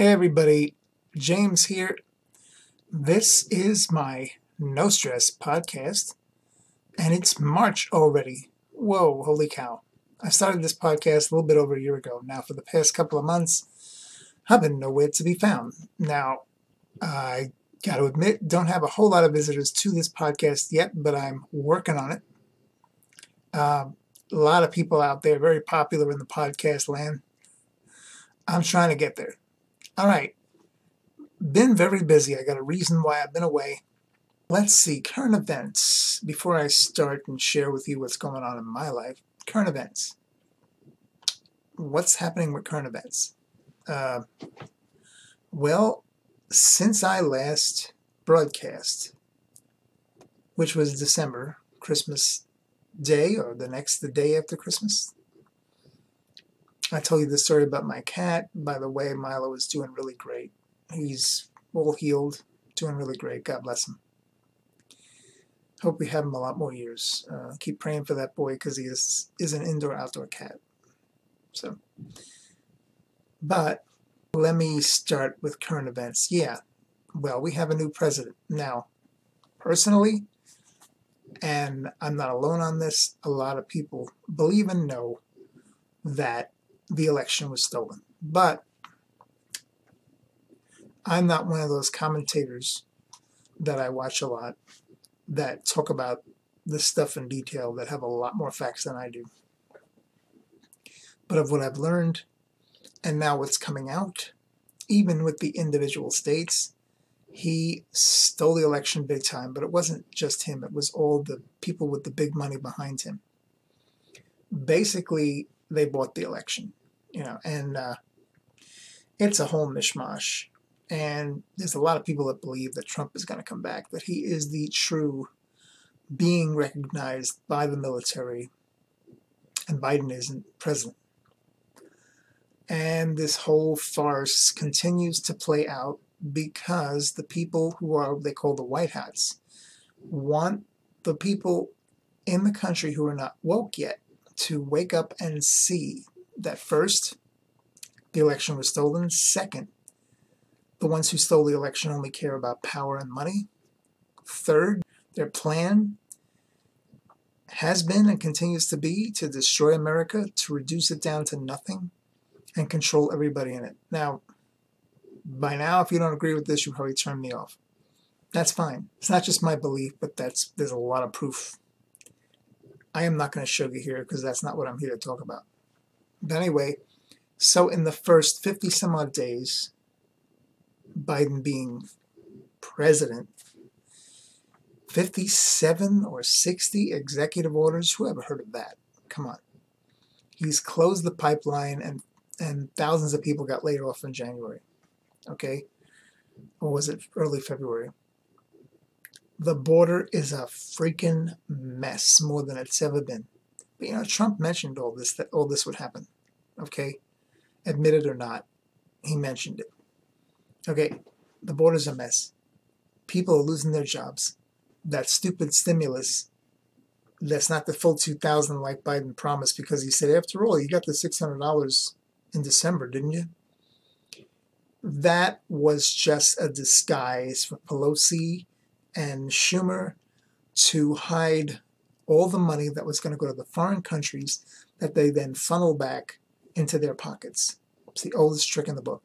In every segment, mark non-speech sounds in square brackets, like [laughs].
Hey everybody, James here. This is my No Stress podcast, and it's March already. Whoa, holy cow. I started this podcast a little bit over a year ago. Now, for the past couple of months, I've been nowhere to be found. Now, I got to admit, don't have a whole lot of visitors to this podcast yet, but I'm working on it. Um, a lot of people out there, very popular in the podcast land. I'm trying to get there. All right. Been very busy. I got a reason why I've been away. Let's see, current events. Before I start and share with you what's going on in my life, current events. What's happening with current events? Uh, well, since I last broadcast, which was December, Christmas Day, or the next, the day after Christmas, I told you the story about my cat. By the way, Milo is doing really great. He's all healed, doing really great. God bless him. Hope we have him a lot more years. Uh, keep praying for that boy because he is, is an indoor-outdoor cat. So, but let me start with current events. Yeah, well, we have a new president. Now, personally, and I'm not alone on this, a lot of people believe and know that the election was stolen. But I'm not one of those commentators that I watch a lot that talk about this stuff in detail that have a lot more facts than I do. But of what I've learned, and now what's coming out, even with the individual states, he stole the election big time, but it wasn't just him, it was all the people with the big money behind him. Basically, they bought the election you know, and uh, it's a whole mishmash. And there's a lot of people that believe that Trump is going to come back, that he is the true being recognized by the military, and Biden isn't president. And this whole farce continues to play out because the people who are, they call the White Hats, want the people in the country who are not woke yet to wake up and see that first, the election was stolen. Second, the ones who stole the election only care about power and money. Third, their plan has been and continues to be to destroy America, to reduce it down to nothing, and control everybody in it. Now, by now, if you don't agree with this, you probably turn me off. That's fine. It's not just my belief, but that's there's a lot of proof. I am not going to sugar here because that's not what I'm here to talk about. But anyway, so in the first 50 some odd days, Biden being president, 57 or 60 executive orders, who ever heard of that? Come on. He's closed the pipeline and, and thousands of people got laid off in January. Okay? Or was it early February? The border is a freaking mess more than it's ever been. But you know, Trump mentioned all this that all this would happen. Okay, admit it or not, he mentioned it. Okay, the border's a mess. People are losing their jobs. That stupid stimulus, that's not the full 2000 like Biden promised because he said, after all, you got the $600 in December, didn't you? That was just a disguise for Pelosi and Schumer to hide all the money that was going to go to the foreign countries that they then funnel back into their pockets. It's the oldest trick in the book.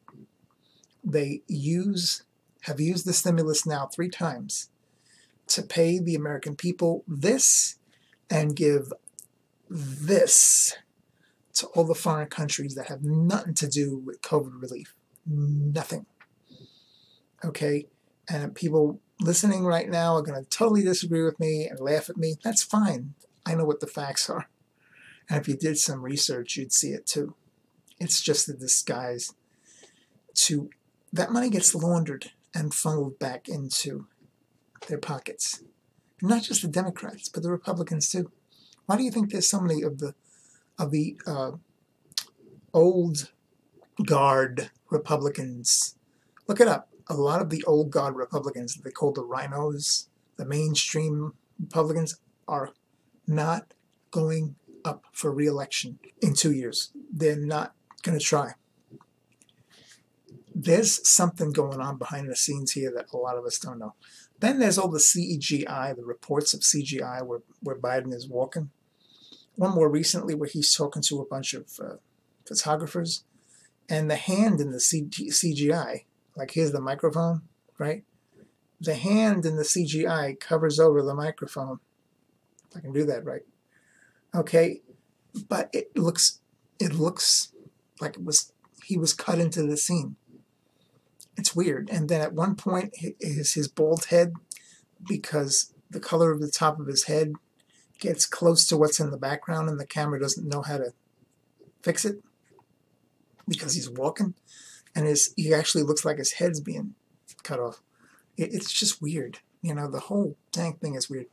They use have used the stimulus now three times to pay the American people this and give this to all the foreign countries that have nothing to do with COVID relief. Nothing. Okay? And people listening right now are going to totally disagree with me and laugh at me. That's fine. I know what the facts are. And if you did some research, you'd see it too. It's just a disguise to that money gets laundered and funneled back into their pockets. Not just the Democrats, but the Republicans too. Why do you think there's so many of the of the uh, old guard Republicans? Look it up a lot of the old guard Republicans they call the RINOs, the mainstream Republicans, are not going up for reelection in two years. They're not going to try. there's something going on behind the scenes here that a lot of us don't know. Then there's all the CGI, the reports of CGI where, where Biden is walking. One more recently where he's talking to a bunch of uh, photographers, and the hand in the CGI, like here's the microphone, right? The hand in the CGI covers over the microphone. If I can do that right. Okay, but it looks it looks like it was he was cut into the scene. It's weird. And then at one point, his his bald head, because the color of the top of his head gets close to what's in the background, and the camera doesn't know how to fix it because he's walking, and his he actually looks like his head's being cut off. It, it's just weird. You know, the whole tank thing is weird.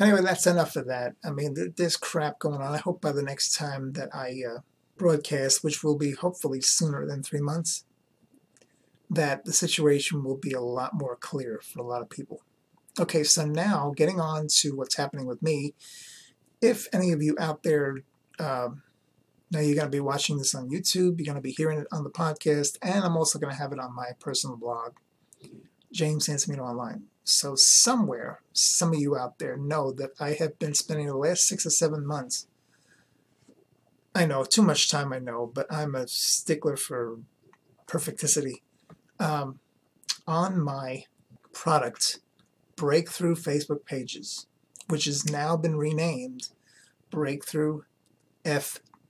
Anyway, that's enough of that. I mean, there's crap going on. I hope by the next time that I uh, broadcast, which will be hopefully sooner than three months, that the situation will be a lot more clear for a lot of people. Okay, so now getting on to what's happening with me. If any of you out there uh, now you're going to be watching this on YouTube, you're going to be hearing it on the podcast, and I'm also going to have it on my personal blog, James Sansamino Online. So somewhere, some of you out there know that I have been spending the last six or seven months. I know, too much time I know, but I'm a stickler for perfecticity. Um, on my product, Breakthrough Facebook Pages, which has now been renamed Breakthrough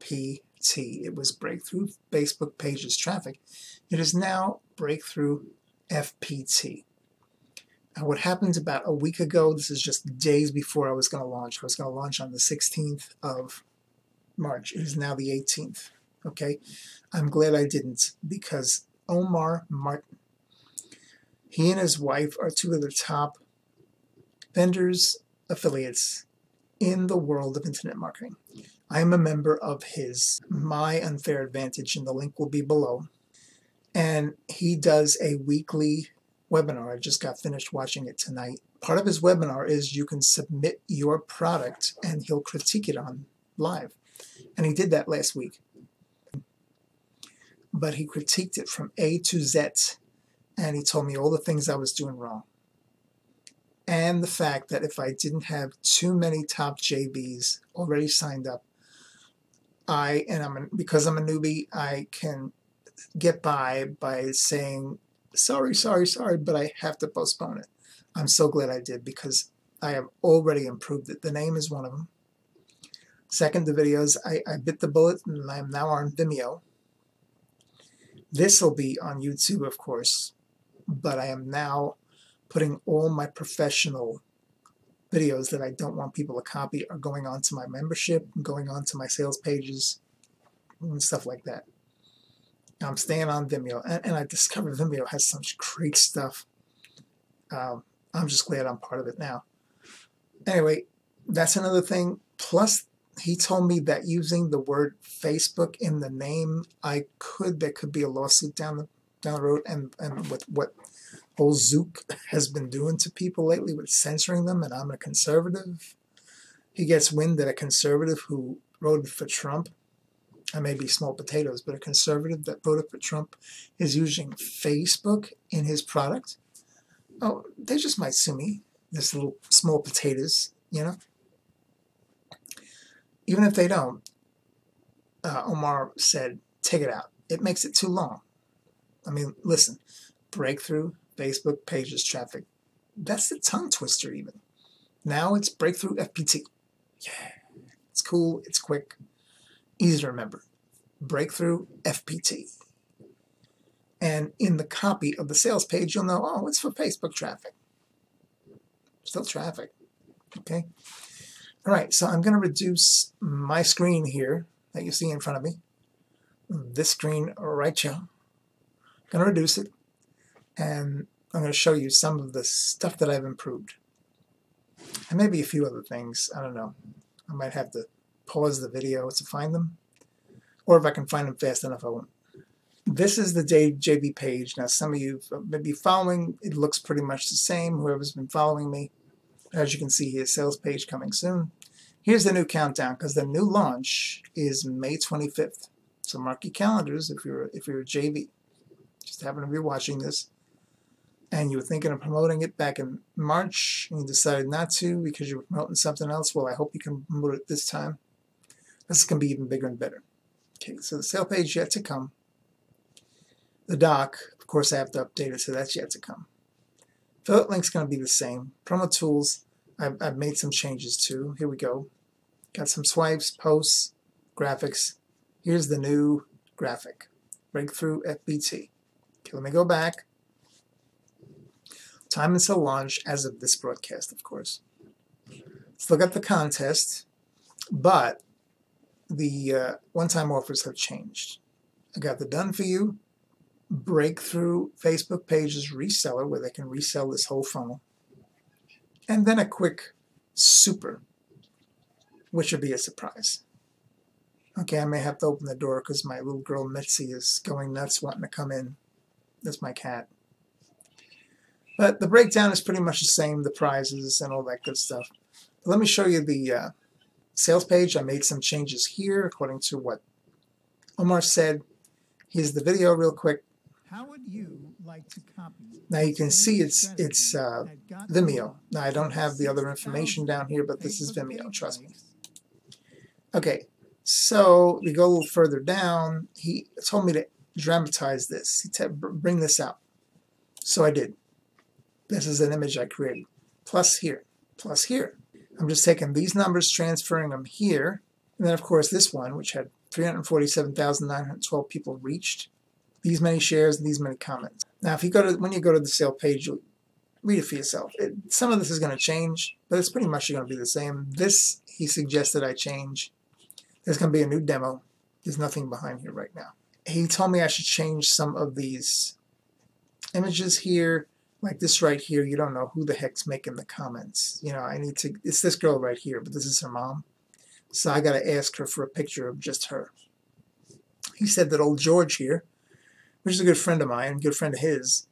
FPT. It was Breakthrough Facebook Pages Traffic. It is now Breakthrough FPT. Now, what happened about a week ago, this is just days before I was going to launch. I was going to launch on the 16th of March. It is now the 18th. Okay? I'm glad I didn't because Omar Martin, he and his wife are two of the top vendors, affiliates in the world of internet marketing. I am a member of his My Unfair Advantage, and the link will be below. And he does a weekly webinar. I just got finished watching it tonight. Part of his webinar is you can submit your product and he'll critique it on live. And he did that last week. But he critiqued it from A to Z and he told me all the things I was doing wrong. And the fact that if I didn't have too many top JVs already signed up, I and I'm because I'm a newbie, I can get by by saying sorry, sorry, sorry, but I have to postpone it. I'm so glad I did because I have already improved it. The name is one of them. Second, the videos, I, I bit the bullet and I'm now on Vimeo. This will be on YouTube, of course, but I am now putting all my professional videos that I don't want people to copy are going onto my membership, going onto my sales pages, and stuff like that. I'm staying on Vimeo, and, and I discovered Vimeo has such great stuff. Um, I'm just glad I'm part of it now. Anyway, that's another thing. Plus, he told me that using the word Facebook in the name, I could there could be a lawsuit down the down the road, and and with what old Zuck has been doing to people lately with censoring them, and I'm a conservative. He gets wind that a conservative who voted for Trump I may be small potatoes, but a conservative that voted for Trump is using Facebook in his product, oh, they just might sue me. This little small potatoes, you know. Even if they don't, uh, Omar said, take it out. It makes it too long. I mean, listen, breakthrough Facebook pages traffic. That's the tongue twister, even. Now it's breakthrough FPT. Yeah, it's cool, it's quick, easy to remember. Breakthrough FPT. And in the copy of the sales page, you'll know, oh, it's for Facebook traffic. Still traffic. Okay. All right, so I'm going to reduce my screen here that you see in front of me. This screen right here. I'm going to reduce it. And I'm going to show you some of the stuff that I've improved. And maybe a few other things. I don't know. I might have to pause the video to find them or if I can find them fast enough, I won't. This is the JV page. Now, some of you may be following. It looks pretty much the same. Whoever's been following me, as you can see here, sales page coming soon. Here's the new countdown because the new launch is May 25th. So mark your calendars if you're if you're a JV. just happen to be watching this, and you were thinking of promoting it back in March, and you decided not to because you were promoting something else, well, I hope you can promote it this time. This is going to be even bigger and better. Okay, so the sale page yet to come. The doc, of course, I have to update it, so that's yet to come. Affiliate link's going to be the same. Promo tools, I've, I've made some changes too. Here we go. Got some swipes, posts, graphics. Here's the new graphic. Breakthrough FPT. Okay, let me go back. Time until launch as of this broadcast, of course. Look at the contest, but the uh, one-time offers have changed. I got the done for you breakthrough Facebook pages reseller where they can resell this whole funnel. And then a quick super, which would be a surprise. Okay, I may have to open the door because my little girl Mitzi is going nuts wanting to come in. That's my cat. But the breakdown is pretty much the same, the prizes and all that good stuff. But let me show you the uh, sales page. I made some changes here according to what Omar said. Here's the video real quick. How would you like to copy? Now you can see it's it's uh, Vimeo. Now I don't have the other information down here, but this is Vimeo, trust me. Okay, so we go a little further down. He told me to dramatize this. He said bring this out. So I did. This is an image I created. Plus here, plus here. I'm just taking these numbers, transferring them here. And then, of course, this one, which had 347,912 people reached, these many shares and these many comments. Now, if you go to when you go to the sale page, you'll read it for yourself. It, some of this is going to change, but it's pretty much going to be the same. This he suggested I change. There's going to be a new demo. There's nothing behind here right now. He told me I should change some of these images here, like this right here. You don't know who the heck's making the comments. You know, I need to. It's this girl right here, but this is her mom. So I got to ask her for a picture of just her. He said that old George here which is a good friend of mine, good friend of his,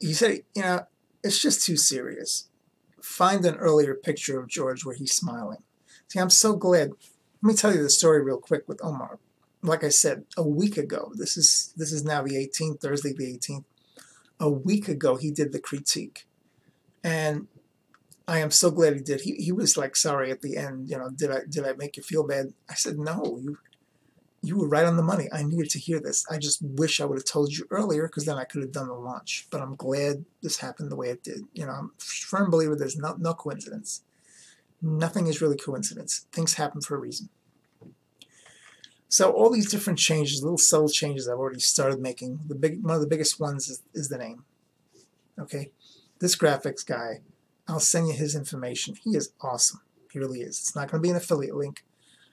he said, you know, it's just too serious. Find an earlier picture of George where he's smiling. See, I'm so glad. Let me tell you the story real quick with Omar. Like I said, a week ago, this is this is now the 18th, Thursday the 18th. A week ago, he did the critique, and I am so glad he did. He he was like sorry at the end. You know, did I did I make you feel bad? I said no. You you were right on the money. I needed to hear this. I just wish I would have told you earlier because then I could have done the launch. But I'm glad this happened the way it did. You know, I'm a firm believer there's no, no coincidence. Nothing is really coincidence. Things happen for a reason. So all these different changes, little subtle changes I've already started making. The big one of the biggest ones is, is the name. Okay, this graphics guy, I'll send you his information. He is awesome. He really is. It's not going to be an affiliate link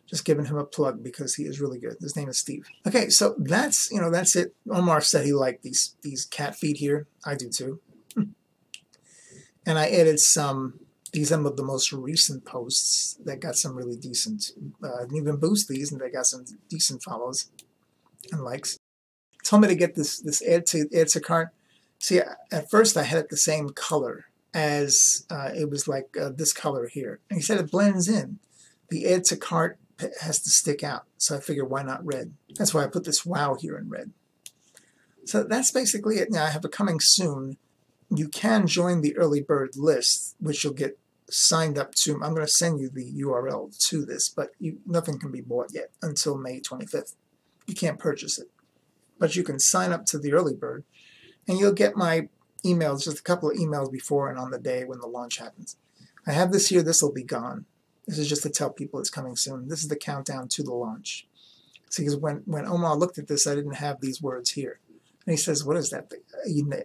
just giving him a plug because he is really good. His name is Steve. Okay, so that's you know that's it. Omar said he liked these these cat feet here. I do too. [laughs] and I added some. These are the most recent posts that got some really decent. Uh, I didn't even boost these, and they got some decent follows and likes. Told me to get this this add to add to cart. See, at first I had it the same color as uh, it was like uh, this color here, and he said it blends in. The add to cart has to stick out. So I figured, why not red? That's why I put this wow here in red. So that's basically it. Now I have a coming soon. You can join the early bird list, which you'll get signed up to. I'm going to send you the URL to this, but you, nothing can be bought yet until May 25th. You can't purchase it. But you can sign up to the early bird, and you'll get my emails, just a couple of emails before and on the day when the launch happens. I have this here. This will be gone. This is just to tell people it's coming soon. This is the countdown to the launch. See, because when, when Omar looked at this, I didn't have these words here. And he says, what is that?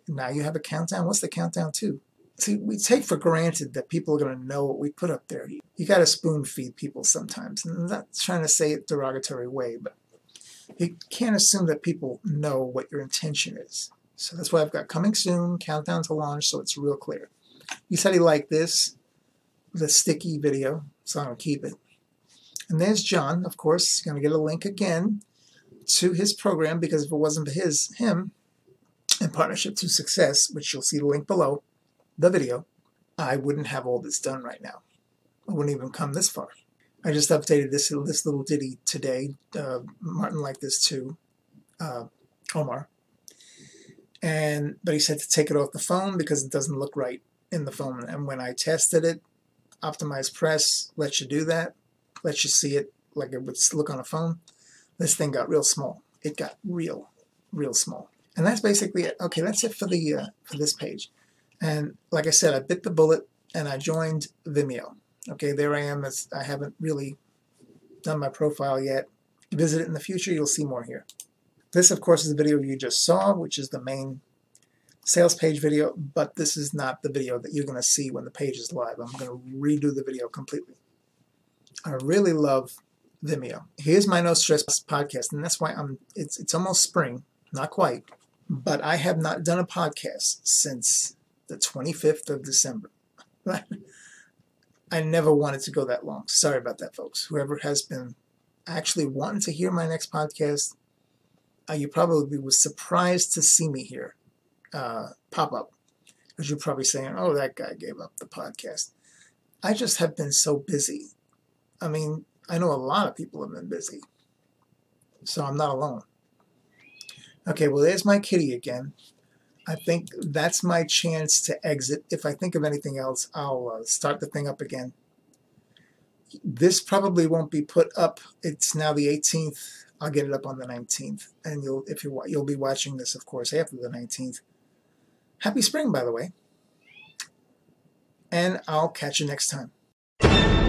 Now you have a countdown? What's the countdown to? See, we take for granted that people are going to know what we put up there. You got to spoon feed people sometimes. And I'm not trying to say it derogatory way, but you can't assume that people know what your intention is. So that's why I've got coming soon, countdown to launch, so it's real clear. He said he liked this, the sticky video so I'm going to keep it. And there's John, of course, going to get a link again to his program because if it wasn't for his him in partnership to success, which you'll see the link below, the video, I wouldn't have all this done right now. I wouldn't even come this far. I just updated this this little ditty today. Uh, Martin liked this too, uh, Omar. and but he said to take it off the phone because it doesn't look right in the phone. And when I tested it, Optimize Press lets you do that, lets you see it like it would look on a phone. This thing got real small. It got real, real small. And that's basically it. Okay, that's it for the uh, for this page. And like I said, I bit the bullet and I joined Vimeo. Okay, there I am. As I haven't really done my profile yet. Visit it in the future. You'll see more here. This, of course, is the video you just saw, which is the main sales page video, but this is not the video that you're going to see when the page is live. I'm going to redo the video completely. I really love Vimeo. Here's my No Stress podcast, and that's why I'm. It's it's almost spring, not quite, but I have not done a podcast since the 25th of December. [laughs] I never wanted to go that long. Sorry about that, folks. Whoever has been actually wanting to hear my next podcast, uh, you probably was surprised to see me here uh, pop up because you're probably saying, "Oh, that guy gave up the podcast." I just have been so busy. I mean, I know a lot of people have been busy, so I'm not alone. Okay, well, there's my kitty again. I think that's my chance to exit. If I think of anything else, I'll uh, start the thing up again. This probably won't be put up. It's now the 18th. I'll get it up on the 19th, and you'll if you you'll be watching this, of course, after the 19th. Happy spring, by the way. And I'll catch you next time.